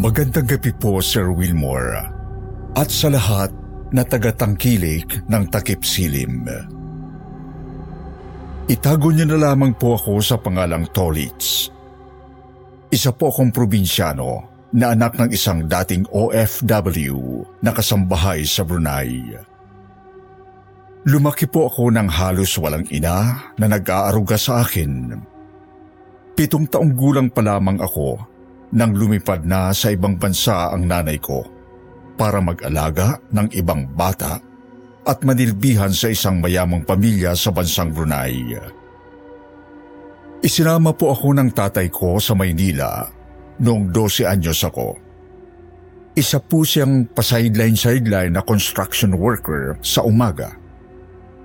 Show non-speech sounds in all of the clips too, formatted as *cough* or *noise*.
Magandang gabi po, Sir Wilmore. At sa lahat na tagatangkilik ng takip silim. Itago niyo na lamang po ako sa pangalang Tolitz. Isa po akong probinsyano na anak ng isang dating OFW na kasambahay sa Brunei. Lumaki po ako ng halos walang ina na nag-aaruga sa akin. Pitong taong gulang pa lamang ako nang lumipad na sa ibang bansa ang nanay ko para mag-alaga ng ibang bata at manilbihan sa isang mayamang pamilya sa bansang Brunei. Isinama po ako ng tatay ko sa Maynila noong 12 anyos ako. Isa po siyang pasideline-sideline na construction worker sa umaga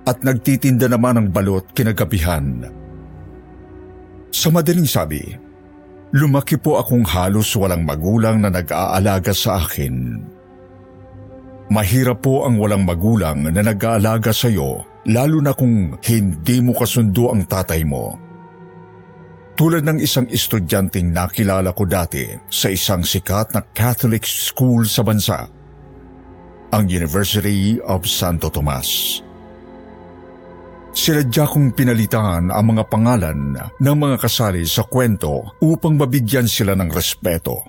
at nagtitinda naman ng balot kinagabihan. Sa madaling sabi, Lumaki po akong halos walang magulang na nag-aalaga sa akin. Mahirap po ang walang magulang na nag-aalaga sa iyo lalo na kung hindi mo kasundo ang tatay mo. Tulad ng isang estudyanteng nakilala ko dati sa isang sikat na Catholic school sa bansa, ang University of Santo Tomas. Sinadya kong pinalitan ang mga pangalan ng mga kasali sa kwento upang mabigyan sila ng respeto.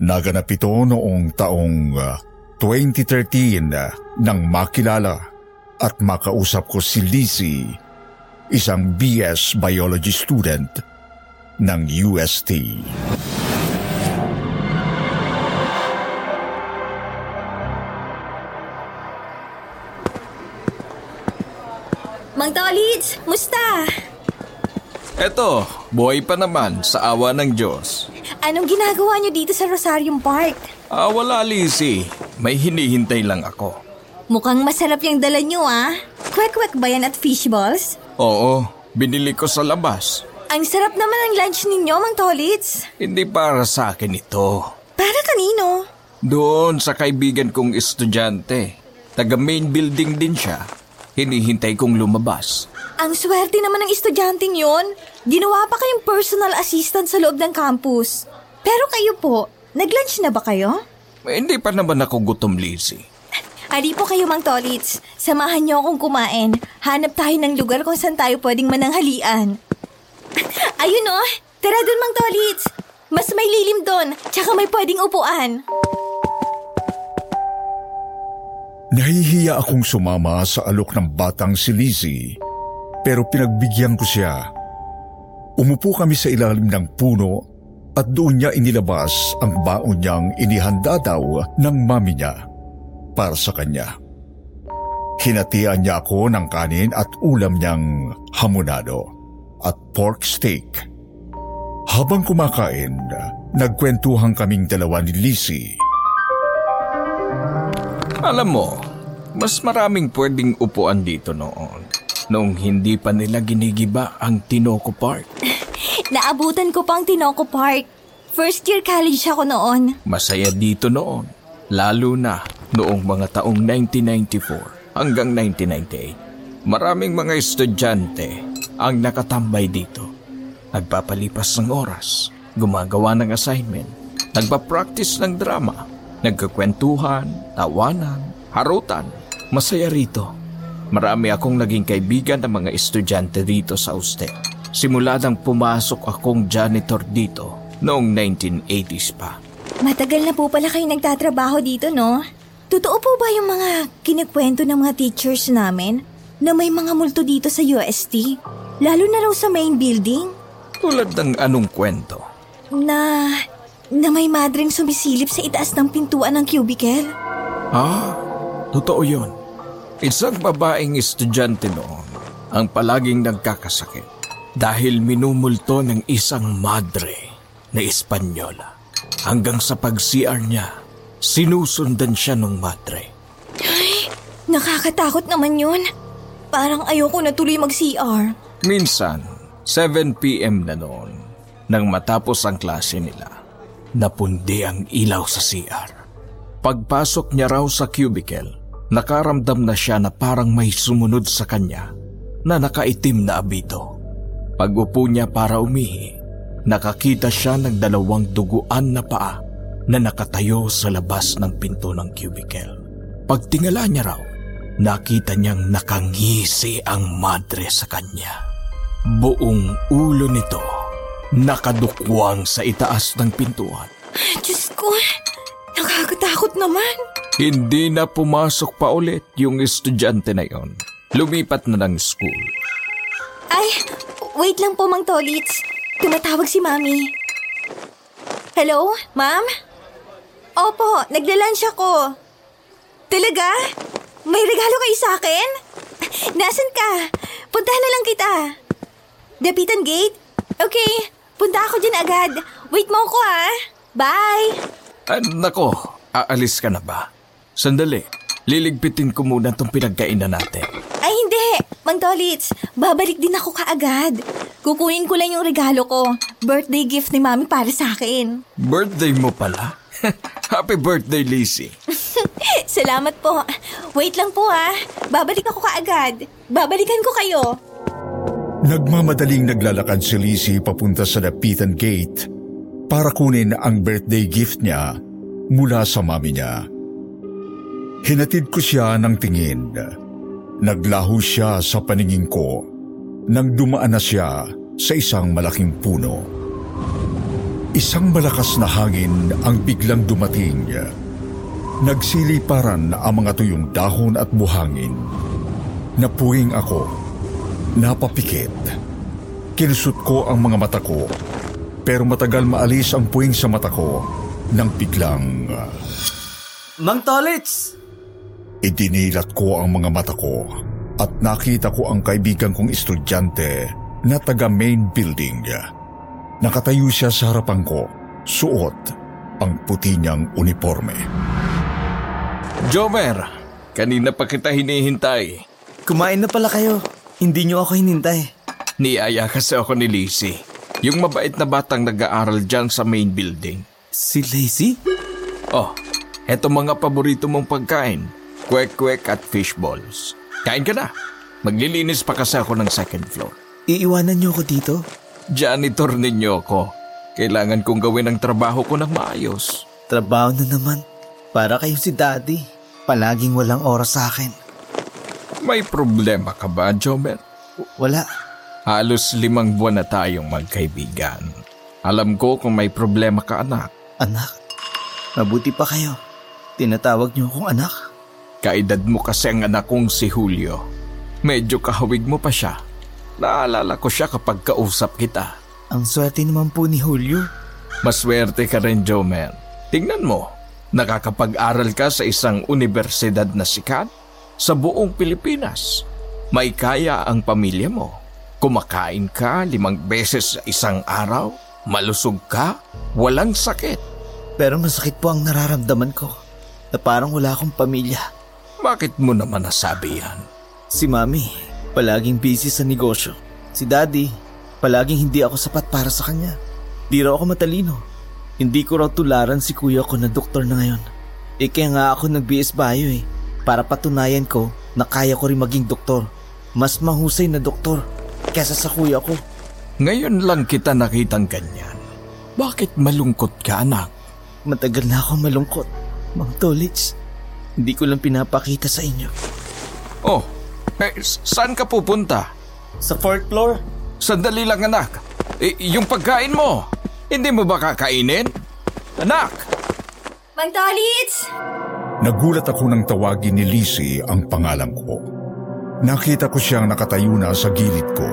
Naganap ito noong taong uh, 2013 uh, nang makilala at makausap ko si Lizzie, isang BS Biology student ng UST. Mang Tolits, musta? Eto, buhay pa naman sa awa ng Diyos. Anong ginagawa niyo dito sa Rosarium Park? Ah, wala Lizzie. May hinihintay lang ako. Mukhang masarap yung dala niyo ah. Kwek-kwek ba yan at fish balls? Oo, binili ko sa labas. Ang sarap naman ng lunch ninyo, Mang Tolits. Hindi para sa akin ito. Para kanino? Doon sa kaibigan kong estudyante. Taga main building din siya. Hinihintay kong lumabas. Ang swerte naman ng estudyanteng yon. Ginawa pa kayong personal assistant sa loob ng campus. Pero kayo po, nag-lunch na ba kayo? Eh, Hindi pa naman ako gutom, Lizzie. Ali po kayo, Mang Tolits. Samahan niyo akong kumain. Hanap tayo ng lugar kung saan tayo pwedeng mananghalian. *laughs* Ayun oh, tara dun, Mang Tolits. Mas may lilim doon, tsaka may pwedeng upuan. Nahihiya akong sumama sa alok ng batang si Lizzie, pero pinagbigyan ko siya. Umupo kami sa ilalim ng puno at doon niya inilabas ang baon niyang inihanda daw ng mami niya para sa kanya. Hinatian niya ako ng kanin at ulam niyang hamonado at pork steak. Habang kumakain, nagkwentuhan kaming dalawa ni Lizzie. Alam mo, mas maraming pwedeng upuan dito noon. Noong hindi pa nila ginigiba ang Tinoco Park. *laughs* Naabutan ko pang Tinoco Park. First year college ako noon. Masaya dito noon. Lalo na noong mga taong 1994 hanggang 1998. Maraming mga estudyante ang nakatambay dito. Nagpapalipas ng oras, gumagawa ng assignment, nagpa-practice ng drama, nagkakwentuhan, tawanan, harutan. Masaya rito. Marami akong naging kaibigan ng mga estudyante dito sa Uste. Simula nang pumasok akong janitor dito noong 1980s pa. Matagal na po pala kayo nagtatrabaho dito, no? Totoo po ba yung mga kinikwento ng mga teachers namin na may mga multo dito sa UST? Lalo na raw sa main building? Tulad ng anong kwento. Na... na may madring sumisilip sa itaas ng pintuan ng cubicle? Ah, totoo yun. Isang babaeng estudyante noon ang palaging nagkakasakit dahil minumulto ng isang madre na Espanyola. Hanggang sa pag-CR niya, sinusundan siya ng madre. Nakakatakot naman yun. Parang ayoko na tuloy mag-CR. Minsan, 7pm na noon, nang matapos ang klase nila, napundi ang ilaw sa CR. Pagpasok niya raw sa cubicle, nakaramdam na siya na parang may sumunod sa kanya na nakaitim na abito. Pag-upo niya para umihi, nakakita siya ng dalawang duguan na paa na nakatayo sa labas ng pinto ng cubicle. Pagtingala niya raw, nakita niyang nakangisi ang madre sa kanya. Buong ulo nito nakadukwang sa itaas ng pintuan. Diyos ko, nakakatakot naman. Hindi na pumasok pa ulit yung estudyante na yon. Lumipat na ng school. Ay, wait lang po, Mang Tolits. Tumatawag si Mami. Hello, Ma'am? Opo, nagla-lunch ako. Talaga? May regalo kayo sa akin? Nasaan ka? Puntahan na lang kita. Dapitan Gate? Okay, punta ako dyan agad. Wait mo ako ha. Bye! Ah, nako, aalis ka na ba? Sandali, liligpitin ko muna itong pinagkainan natin. Ay hindi, Mang Tolits. Babalik din ako kaagad. Kukunin ko lang yung regalo ko. Birthday gift ni Mami para sa akin. Birthday mo pala? *laughs* Happy birthday, Lizzie. *laughs* Salamat po. Wait lang po ha. Babalik ako kaagad. Babalikan ko kayo. Nagmamadaling naglalakad si Lizzie papunta sa Lapitan Gate para kunin ang birthday gift niya mula sa mami niya. Hinatid ko siya ng tingin. Naglaho siya sa paningin ko nang dumaan na siya sa isang malaking puno. Isang malakas na hangin ang biglang dumating. Nagsiliparan ang mga tuyong dahon at buhangin. Napuwing ako. Napapikit. Kinusot ko ang mga mata ko. Pero matagal maalis ang puwing sa mata ko nang biglang Mang Tolits! idinilat ko ang mga mata ko at nakita ko ang kaibigan kong estudyante na taga main building. Nakatayo siya sa harapan ko, suot ang puti niyang uniforme. Jomer, kanina pa kita hinihintay. Kumain na pala kayo. Hindi niyo ako hinintay. Niaya kasi ako ni Lizzie. Yung mabait na batang nag-aaral dyan sa main building. Si Lacey? Oh, eto mga paborito mong pagkain. Kwek-kwek at fish balls. Kain ka na. Maglilinis pa kasi ako ng second floor. Iiwanan niyo ako dito? Janitor ninyo ako. Kailangan kong gawin ang trabaho ko ng maayos. Trabaho na naman. Para kayong si Daddy. Palaging walang oras sa akin. May problema ka ba, Jomer? Wala. Halos limang buwan na tayong magkaibigan. Alam ko kung may problema ka, anak. Anak. Mabuti pa kayo. Tinatawag niyo akong anak. Kaedad mo kasi ang anak kong si Julio. Medyo kahawig mo pa siya. Naalala ko siya kapag kausap kita. Ang swerte naman po ni Julio. Maswerte ka rin, Jomer. Tingnan mo, nakakapag-aral ka sa isang universidad na sikat sa buong Pilipinas. May kaya ang pamilya mo. Kumakain ka limang beses sa isang araw. Malusog ka. Walang sakit. Pero masakit po ang nararamdaman ko. Na parang wala akong pamilya. Bakit mo naman nasabi yan? Si Mami, palaging busy sa negosyo. Si Daddy, palaging hindi ako sapat para sa kanya. Di raw ako matalino. Hindi ko raw tularan si kuya ko na doktor na ngayon. Eh kaya nga ako nag-BS Bio eh. Para patunayan ko na kaya ko rin maging doktor. Mas mahusay na doktor kesa sa kuya ko. Ngayon lang kita nakitang ganyan. Bakit malungkot ka, anak? Matagal na ako malungkot. Mang Tolits, hindi ko lang pinapakita sa inyo. Oh, eh, saan ka pupunta? Sa fourth floor? Sandali lang, anak. Eh, yung pagkain mo, hindi mo ba kakainin? Anak! Mang Tolits! Nagulat ako nang tawagin ni Lizzie ang pangalan ko. Nakita ko siyang nakatayo na sa gilid ko.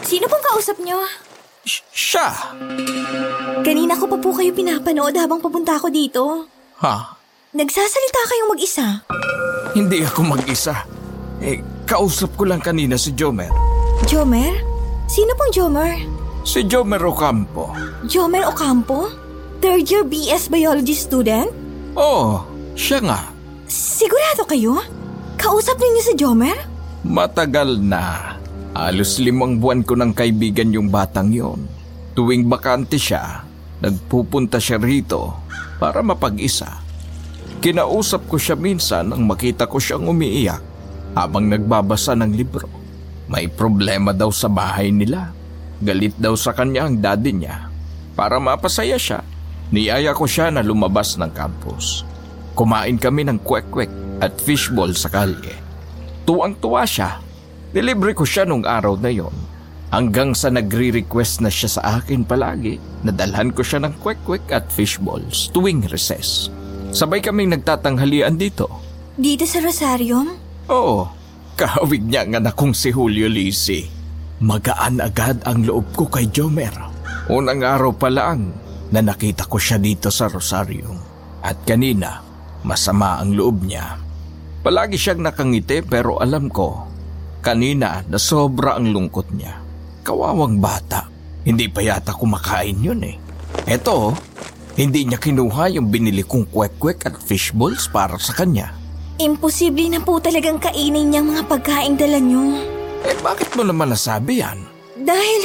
Sino pong kausap niyo? Sh- siya! Kanina ko pa po kayo pinapanood habang papunta ako dito. Ha? Nagsasalita kayong mag-isa. Hindi ako mag-isa. Eh, Kakausap ko lang kanina si Jomer. Jomer? Sino pong Jomer? Si Jomer Ocampo. Jomer Ocampo? Third year BS Biology student? Oo, siya nga. Sigurado kayo? Kausap ninyo si Jomer? Matagal na. Alos limang buwan ko ng kaibigan yung batang yon. Tuwing bakante siya, nagpupunta siya rito para mapag-isa. Kinausap ko siya minsan nang makita ko siyang umiiyak habang nagbabasa ng libro. May problema daw sa bahay nila. Galit daw sa kanya ang daddy niya. Para mapasaya siya, niyaya ko siya na lumabas ng campus. Kumain kami ng kwek-kwek at fishball sa kalye. Tuwang-tuwa siya Nilibre ko siya nung araw na yon. Hanggang sa nagre-request na siya sa akin palagi, nadalhan ko siya ng kwek-kwek at fishballs tuwing recess. Sabay kaming nagtatanghalian dito. Dito sa Rosarium? Oo, kahawig niya ang anak kong si Julio Lisi. Magaan agad ang loob ko kay Jomer. Unang araw pa lang na nakita ko siya dito sa Rosarium. At kanina, masama ang loob niya. Palagi siyang nakangiti pero alam ko Kanina na sobra ang lungkot niya. Kawawang bata. Hindi pa yata kumakain yun eh. Eto, hindi niya kinuha yung binili kong kwek-kwek at fishballs para sa kanya. Imposible na po talagang kainin niyang mga pagkain dala niyo. Eh bakit mo naman nasabi yan? Dahil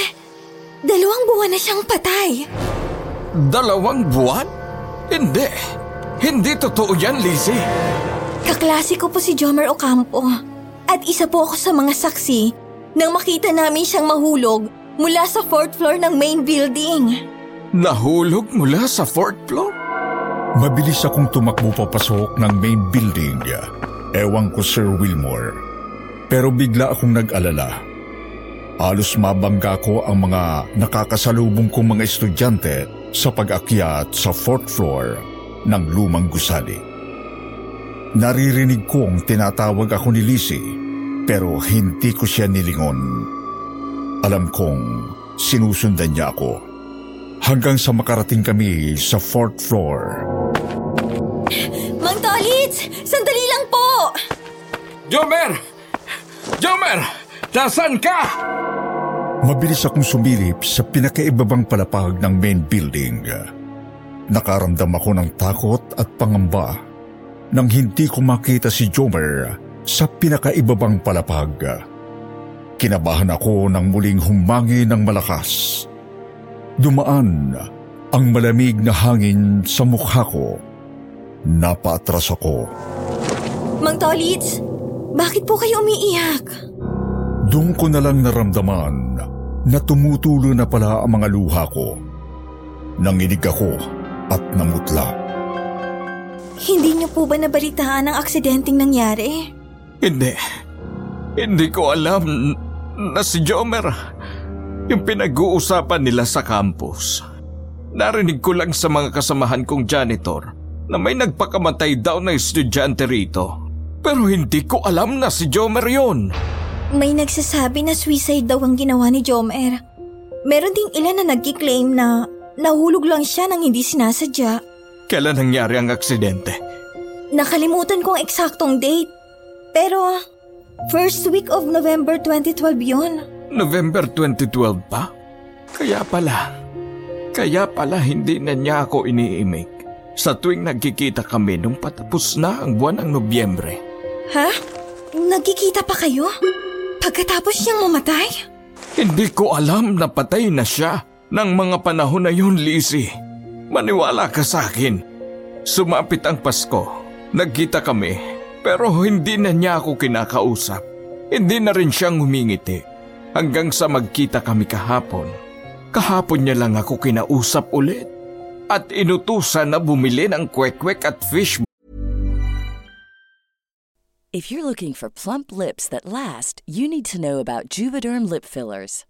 dalawang buwan na siyang patay. Dalawang buwan? Hindi. Hindi totoo yan, Lizzie. Kaklase ko po si Jomer Ocampo. At isa po ako sa mga saksi nang makita namin siyang mahulog mula sa fourth floor ng main building. Nahulog mula sa fourth floor? Mabilis akong tumakbo papasok ng main building. Ewan ko Sir Wilmore. Pero bigla akong nag-alala. Halos mabangga ko ang mga nakakasalubong kong mga estudyante sa pag-akyat sa fourth floor ng lumang gusali. Naririnig kong tinatawag ako ni Lizzie pero hindi ko siya nilingon. Alam kong sinusundan niya ako hanggang sa makarating kami sa fourth floor. Mang Tolitz! Sandali lang po! Jomer! Jomer! Nasaan ka? Mabilis akong sumilip sa pinakaibabang palapag ng main building. Nakaramdam ako ng takot at pangamba nang hindi ko makita si Jomer sa pinakaibabang palapag. Kinabahan ako nang muling humangi ng malakas. Dumaan ang malamig na hangin sa mukha ko. Napaatras ako. Mang Tolitz, bakit po kayo umiiyak? Doon ko na lang naramdaman na tumutulo na pala ang mga luha ko. Nanginig ako at namutla. Hindi niyo po ba nabalitaan ang aksidenteng nangyari? Hindi. Hindi ko alam na si Jomer yung pinag-uusapan nila sa campus. Narinig ko lang sa mga kasamahan kong janitor na may nagpakamatay daw na estudyante rito. Pero hindi ko alam na si Jomer yon. May nagsasabi na suicide daw ang ginawa ni Jomer. Meron ding ilan na nagkiklaim na nahulog lang siya nang hindi sinasadya. Kailan nangyari ang aksidente? Nakalimutan ko ang eksaktong date. Pero, first week of November 2012 yun. November 2012 pa? Kaya pala. Kaya pala hindi na niya ako iniimik. Sa tuwing nagkikita kami nung patapos na ang buwan ng Nobyembre. Ha? Nagkikita pa kayo? Pagkatapos niyang mamatay? Hindi ko alam na patay na siya ng mga panahon na yun, Lizzie. Maniwala ka sa akin. Sumapit ang Pasko. Nagkita kami, pero hindi na niya ako kinakausap. Hindi na rin siyang humingiti. Hanggang sa magkita kami kahapon. Kahapon niya lang ako kinausap ulit. At inutusan na bumili ng kwek-kwek at fish. If you're looking for plump lips that last, you need to know about Juvederm lip fillers.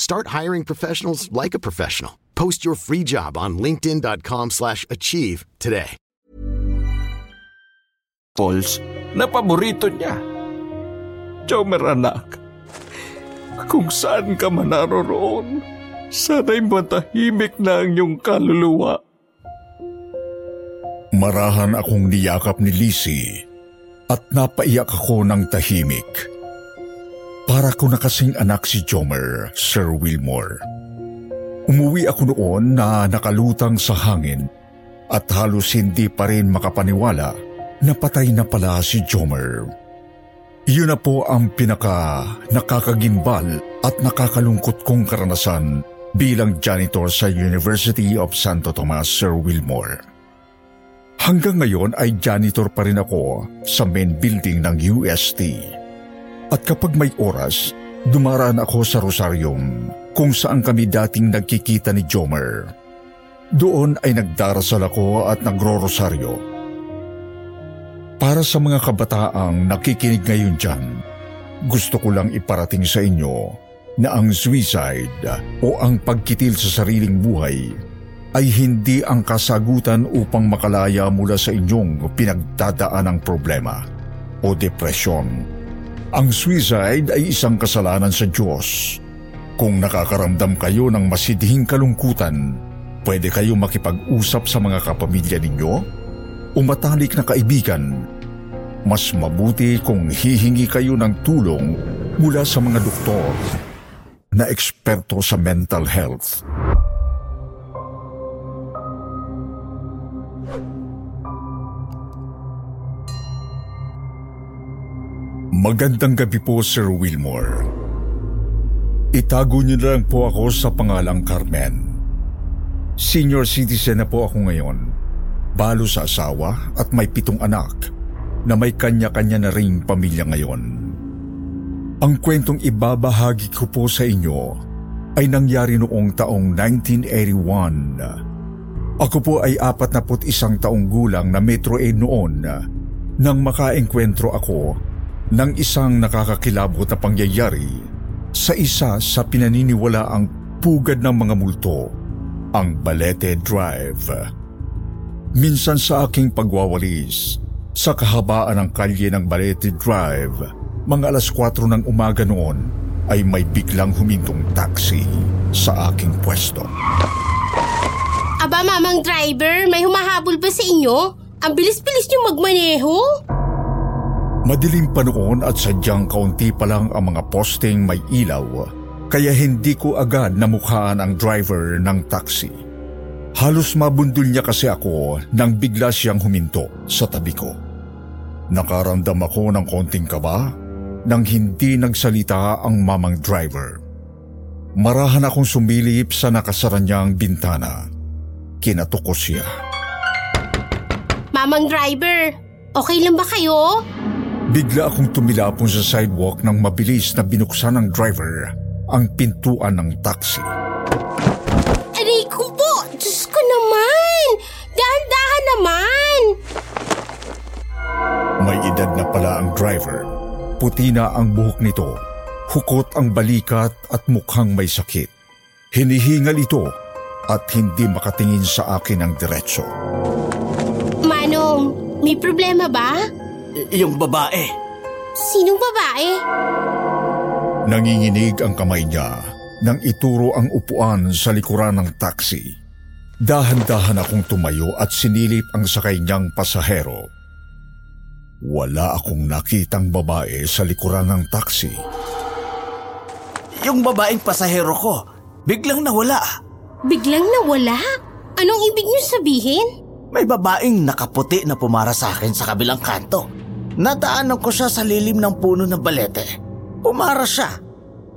Start hiring professionals like a professional. Post your free job on linkedin.com/achieve slash achieve today. Pauls na paborito niya. Jomer anak, kung saan ka man naroroon, sana'y matahimik na ang iyong kaluluwa. Marahan akong niyakap ni Lizzie at napaiyak ako ng tahimik. Para ko na kasing anak si Jomer, Sir Wilmore. Umuwi ako noon na nakalutang sa hangin at halos hindi pa rin makapaniwala na patay na pala si Jomer. Iyon na po ang pinaka nakakagimbal at nakakalungkot kong karanasan bilang janitor sa University of Santo Tomas, Sir Wilmore. Hanggang ngayon ay janitor pa rin ako sa main building ng UST. At kapag may oras, dumaraan ako sa Rosarium kung saan kami dating nagkikita ni Jomer. Doon ay nagdarasal ako at nagro-rosaryo. Para sa mga kabataang nakikinig ngayon dyan, gusto ko lang iparating sa inyo na ang suicide o ang pagkitil sa sariling buhay ay hindi ang kasagutan upang makalaya mula sa inyong pinagdadaanang problema o depresyon. Ang suicide ay isang kasalanan sa Diyos. Kung nakakaramdam kayo ng masidhing kalungkutan, pwede kayo makipag-usap sa mga kapamilya ninyo o matalik na kaibigan. Mas mabuti kung hihingi kayo ng tulong mula sa mga doktor na eksperto sa mental health. Magandang gabi po, Sir Wilmore. Itago niyo lang po ako sa pangalang Carmen. Senior citizen na po ako ngayon. Balo sa asawa at may pitong anak na may kanya-kanya na ring pamilya ngayon. Ang kwentong ibabahagi ko po sa inyo ay nangyari noong taong 1981. Ako po ay apat na put isang taong gulang na metro aid noon nang makaengkwentro ako ng isang nakakakilabot na pangyayari sa isa sa pinaniniwalaang pugad ng mga multo, ang Balete Drive. Minsan sa aking pagwawalis, sa kahabaan ng kalye ng Balete Drive, mga alas 4 ng umaga noon ay may biglang humintong taxi sa aking pwesto. Aba, mamang driver, may humahabol ba sa inyo? Ang bilis-bilis niyo magmaneho. Madilim pa noon at sadyang kaunti pa lang ang mga posting may ilaw, kaya hindi ko agad namukhaan ang driver ng taxi. Halos mabundol niya kasi ako nang bigla siyang huminto sa tabi ko. Nakaramdam ako ng konting kaba nang hindi nagsalita ang mamang driver. Marahan akong sumilip sa nakasara niyang bintana. Kinatok ko siya. Mamang driver, okay lang ba kayo? Bigla akong tumilapon sa sidewalk nang mabilis na binuksan ng driver ang pintuan ng taxi. Aray ko po! Diyos ko naman! Dahan-dahan naman! May edad na pala ang driver. Puti na ang buhok nito. Hukot ang balikat at mukhang may sakit. Hinihingal ito at hindi makatingin sa akin ng diretsyo. Manong, may problema ba? Y- yung babae. Sinong babae? Nanginginig ang kamay niya nang ituro ang upuan sa likuran ng taxi. Dahan-dahan akong tumayo at sinilip ang sakay niyang pasahero. Wala akong nakitang babae sa likuran ng taxi. Yung babaeng pasahero ko, biglang nawala. Biglang nawala? Anong ibig niyo sabihin? May babaeng nakaputi na pumara sa akin sa kabilang kanto. Nadaanan ko siya sa lilim ng puno ng balete. Pumara siya.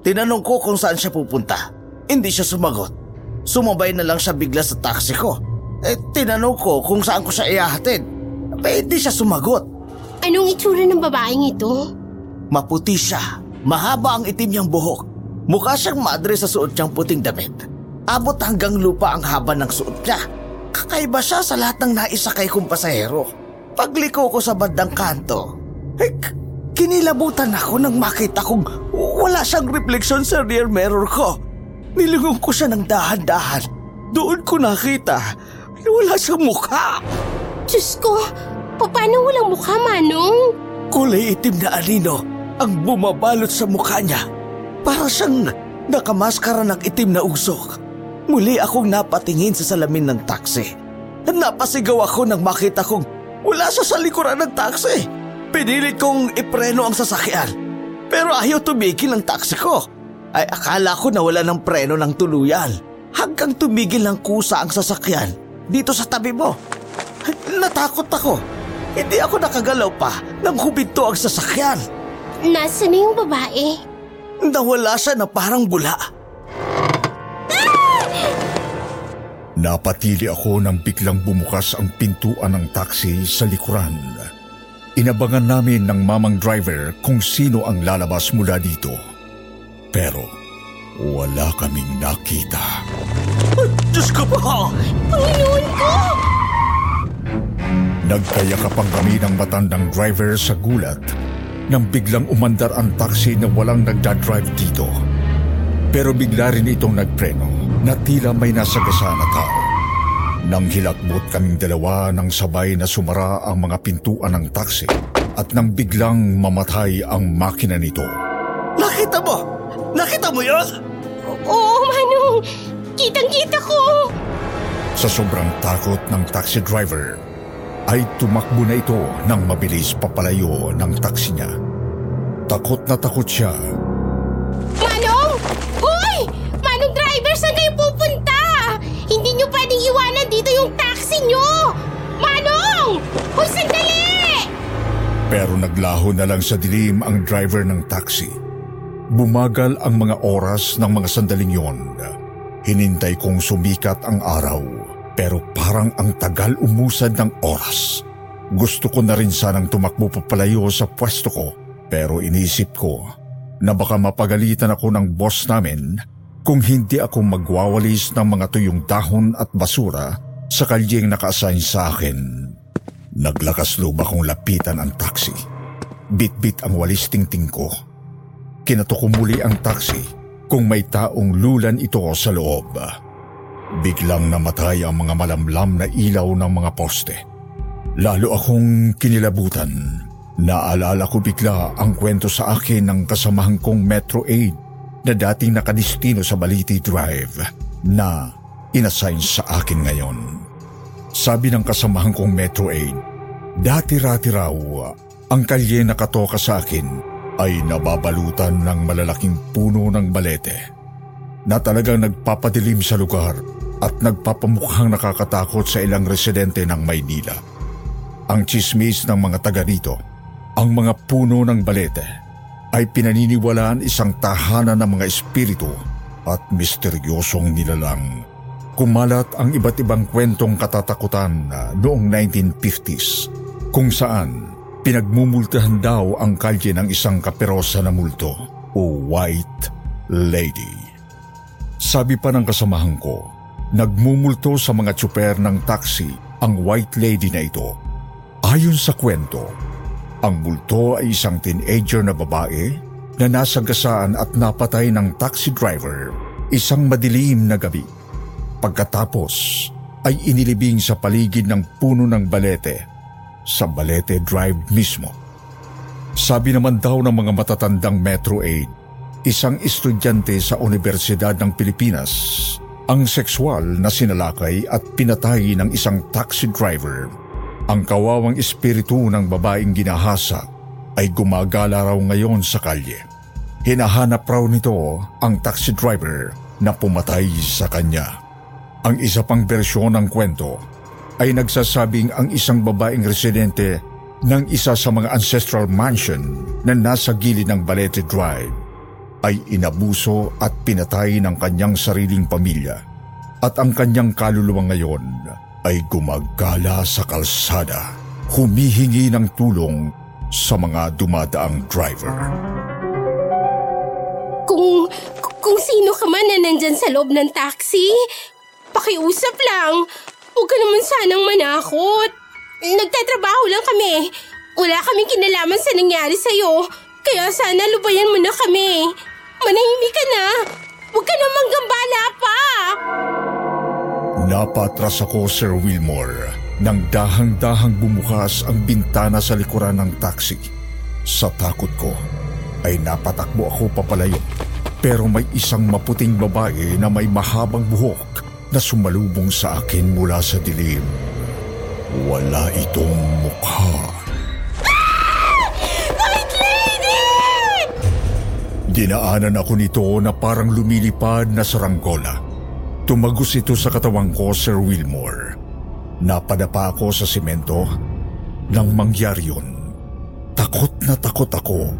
Tinanong ko kung saan siya pupunta. Hindi siya sumagot. Sumabay na lang siya bigla sa taxi ko. Eh, tinanong ko kung saan ko siya ihahatid. Eh, hindi siya sumagot. Anong itsura ng babaeng ito? Maputi siya. Mahaba ang itim niyang buhok. Mukha siyang madre sa suot niyang puting damit. Abot hanggang lupa ang haba ng suot niya. Kakaiba siya sa lahat ng naisakay kong pasahero. Pagliko ko sa bandang kanto, eh, kinilabutan ako nang makita kong wala siyang refleksyon sa rear mirror ko. Nilingon ko siya ng dahan-dahan. Doon ko nakita na wala siyang mukha. Diyos ko, paano walang mukha, Manong? Kulay itim na anino ang bumabalot sa mukha niya. Para siyang nakamaskara ng itim na usok. Muli akong napatingin sa salamin ng taxi. Napasigaw ako nang makita kong wala siya sa likuran ng taxi. Pinilit kong ipreno ang sasakyan. Pero ayaw tumigil ang taxi ko ay akala ko na wala ng preno ng tuluyan hanggang tumigil ng kusa ang sasakyan dito sa tabi mo. Natakot ako. Hindi ako nakagalaw pa nang huminto ang sasakyan. Nasaan na yung babae? Nawala siya na parang bula. Napatili ako nang biglang bumukas ang pintuan ng taxi sa likuran. Inabangan namin ng mamang driver kung sino ang lalabas mula dito. Pero wala kaming nakita. Diyos ko po! Panginoon ko! Nagkayakapang kami ng matandang driver sa gulat nang biglang umandar ang taxi na walang nagdadrive dito. Pero bigla rin itong nagpreno na tila may nasagasa na tao. Nang hilakbot kaming dalawa nang sabay na sumara ang mga pintuan ng taxi at nang biglang mamatay ang makina nito. Nakita mo! Nakita mo yun? Oo, Manong! Kitang-kita ko! Sa sobrang takot ng taxi driver, ay tumakbo na ito nang mabilis papalayo ng taxi niya. Takot na takot siya. Pero naglaho na lang sa dilim ang driver ng taxi. Bumagal ang mga oras ng mga sandaling yon. Hinintay kong sumikat ang araw, pero parang ang tagal umusad ng oras. Gusto ko na rin sanang tumakbo papalayo sa pwesto ko, pero inisip ko na baka mapagalitan ako ng boss namin kung hindi ako magwawalis ng mga tuyong dahon at basura sa kalyeng naka-assign sa akin. Naglakas loob akong lapitan ang taxi. Bit-bit ang walis tingting ko. Kinato ko muli ang taxi kung may taong lulan ito sa loob. Biglang namatay ang mga malamlam na ilaw ng mga poste. Lalo akong kinilabutan. Naalala ko bigla ang kwento sa akin ng kasamahan kong Metro Aid na dating nakadistino sa Baliti Drive na inassign sa akin ngayon. Sabi ng kasamahan kong Metro Aid, dati-rati raw ang kalye na katoka sa akin ay nababalutan ng malalaking puno ng balete na talagang nagpapadilim sa lugar at nagpapamukhang nakakatakot sa ilang residente ng Maynila. Ang chismis ng mga taga rito, ang mga puno ng balete ay pinaniniwalaan isang tahanan ng mga espiritu at misteryosong nilalang. Kumalat ang iba't ibang kwentong katatakutan noong 1950s kung saan pinagmumultahan daw ang kalye ng isang kaperosa na multo o white lady. Sabi pa ng kasamahan ko, nagmumulto sa mga tsuper ng taxi ang white lady na ito. Ayon sa kwento, Ang multo ay isang teenager na babae na nasagasaan at napatay ng taxi driver isang madilim na gabi. Pagkatapos ay inilibing sa paligid ng puno ng balete sa Balete Drive mismo. Sabi naman daw ng mga matatandang Metro Aid, isang estudyante sa Universidad ng Pilipinas ang sexual na sinalakay at pinatay ng isang taxi driver. Ang kawawang espiritu ng babaeng ginahasa ay gumagala raw ngayon sa kalye. Hinahanap raw nito ang taxi driver na pumatay sa kanya. Ang isa pang bersyon ng kwento ay nagsasabing ang isang babaeng residente ng isa sa mga ancestral mansion na nasa gilid ng Balete Drive ay inabuso at pinatay ng kanyang sariling pamilya at ang kanyang kaluluwa ngayon ay gumagala sa kalsada, humihingi ng tulong sa mga dumadaang driver. Kung, kung sino ka man na nandyan sa loob ng taxi, pakiusap lang. Huwag ka naman sanang manakot. Nagtatrabaho lang kami. Wala kaming kinalaman sa nangyari sa'yo. Kaya sana lubayan mo na kami. Manahimik ka na. Huwag ka namang gambala pa. Napatras ako, Sir Wilmore, nang dahang-dahang bumukas ang bintana sa likuran ng taxi. Sa takot ko, ay napatakbo ako papalayo. Pero may isang maputing babae na may mahabang buhok na sumalubong sa akin mula sa dilim. Wala itong mukha. White Lady! Dinaanan ako nito na parang lumilipad na saranggola. Tumagos ito sa katawang ko, Sir Wilmore. Napadapa ako sa simento. Nang mangyari yun, takot na takot ako.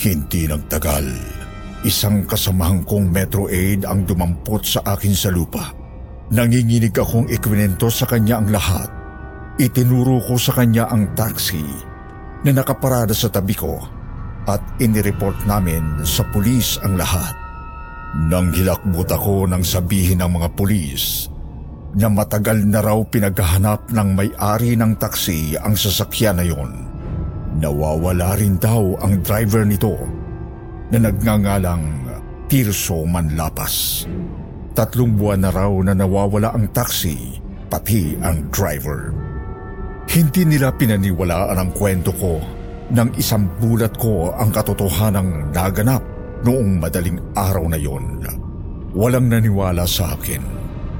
Hindi nagtagal. Isang kasamahan kong Metro Aid ang dumampot sa akin sa lupa. Nanginginig akong ikwinento sa kanya ang lahat. Itinuro ko sa kanya ang taxi na nakaparada sa tabi ko at inireport namin sa pulis ang lahat. Nang hilakbot ako nang sabihin ng mga pulis na matagal na raw pinaghahanap ng may-ari ng taxi ang sasakyan na yon. Nawawala rin daw ang driver nito na nagngangalang Tirso Manlapas. Tatlong buwan na raw na nawawala ang taxi, pati ang driver. Hindi nila pinaniwalaan ang kwento ko nang isang bulat ko ang katotohanang naganap noong madaling araw na yon. Walang naniwala sa akin,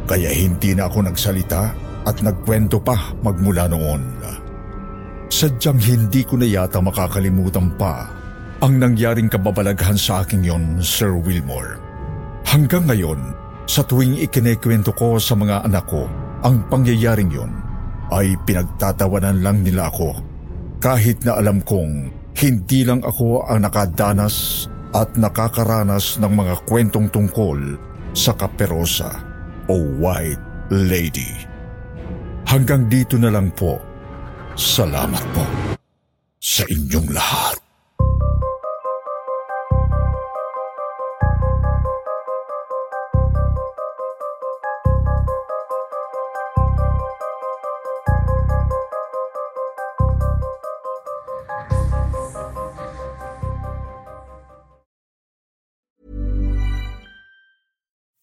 kaya hindi na ako nagsalita at nagkwento pa magmula noon. Sadyang hindi ko na yata makakalimutan pa ang nangyaring kababalaghan sa akin yon, Sir Wilmore. Hanggang ngayon, sa tuwing ikinekwento ko sa mga anak ko ang pangyayaring yon, ay pinagtatawanan lang nila ako kahit na alam kong hindi lang ako ang nakadanas at nakakaranas ng mga kwentong tungkol sa kaperosa o white lady. Hanggang dito na lang po. Salamat po sa inyong lahat.